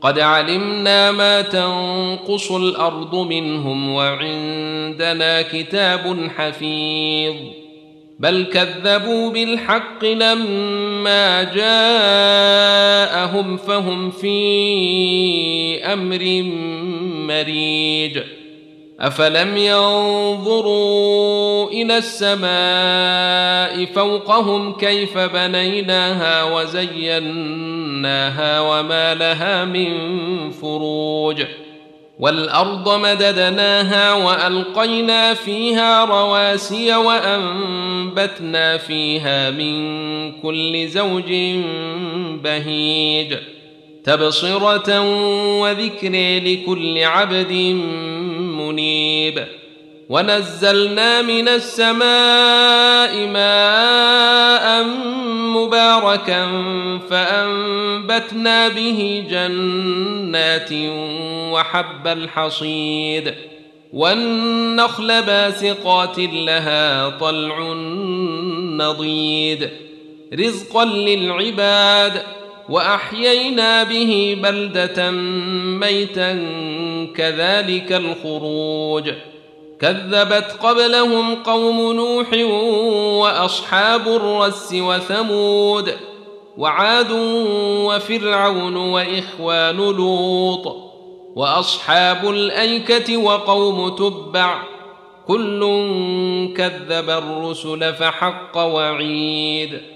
قد علمنا ما تنقص الأرض منهم وعندنا كتاب حفيظ. بل كذبوا بالحق لما جاءهم فهم في أمر مريج. افلم ينظروا إلى السماء فوقهم كيف بنيناها وزيناها وما لها من فروج والارض مددناها والقينا فيها رواسي وانبتنا فيها من كل زوج بهيج تبصره وذكر لكل عبد منيب ونزلنا من السماء ماء مباركا فأنبتنا به جنات وحب الحصيد. والنخل باسقات لها طلع نضيد. رزقا للعباد. وأحيينا به بلدة ميتا كذلك الخروج. كذبت قبلهم قوم نوح وأصحاب الرس وثمود وعاد وفرعون وإخوان لوط وأصحاب الأيكة وقوم تبع. كل كذب الرسل فحق وعيد.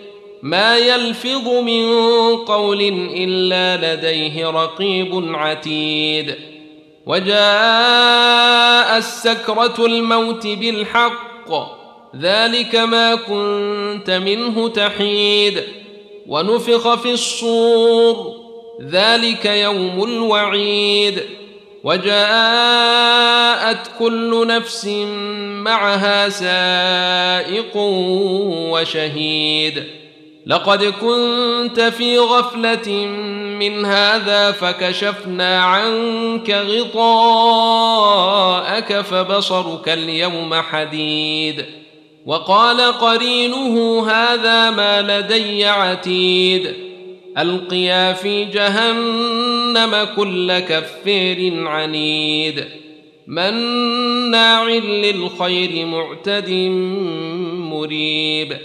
ما يلفظ من قول إلا لديه رقيب عتيد. وجاء السكرة الموت بالحق ذلك ما كنت منه تحيد. ونفخ في الصور ذلك يوم الوعيد. وجاءت كل نفس معها سائق وشهيد. لقد كنت في غفلة من هذا فكشفنا عنك غطاءك فبصرك اليوم حديد. وقال قرينه هذا ما لدي عتيد. ألقيا في جهنم كل كفير عنيد. مناع للخير معتد مريب.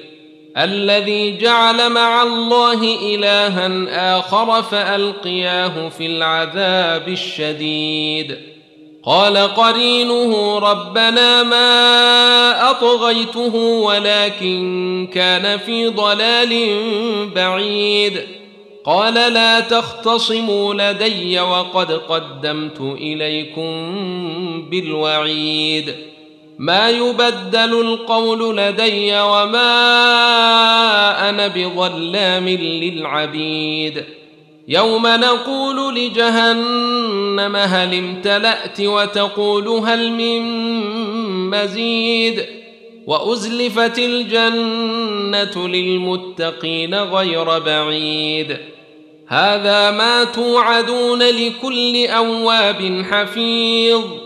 الذي جعل مع الله الها آخر فألقياه في العذاب الشديد. قال قرينه ربنا ما أطغيته ولكن كان في ضلال بعيد. قال لا تختصموا لدي وقد قدمت إليكم بالوعيد. ما يبدل القول لدي وما أنا بظلام للعبيد. يوم نقول لجهنم هل امتلأت وتقول هل من مزيد. وأزلفت الجنة للمتقين غير بعيد. هذا ما توعدون لكل أواب حفيظ.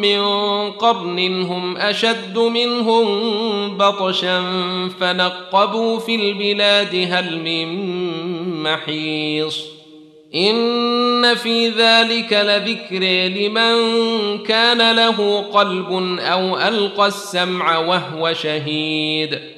من قرن هم أشد منهم بطشا فنقبوا في البلاد هل من محيص. إن في ذلك لذكر لمن كان له قلب أو ألقى السمع وهو شهيد.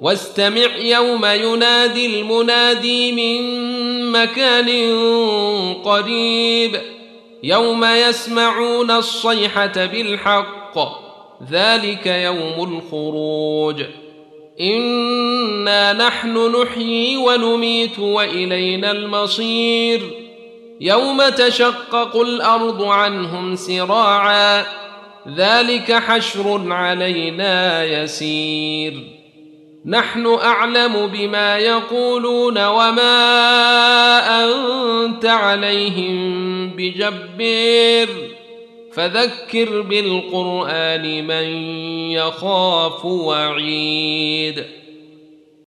واستمع يوم ينادي المنادي من مكان قريب. يوم يسمعون الصيحة بالحق ذلك يوم الخروج. إنا نحن نحيي ونميت وإلينا المصير. يوم تشقق الأرض عنهم سراعا ذلك حشر علينا يسير. نحن أعلم بما يقولون وما أنت عليهم بجبير فذكر بالقرآن من يخاف وعيد.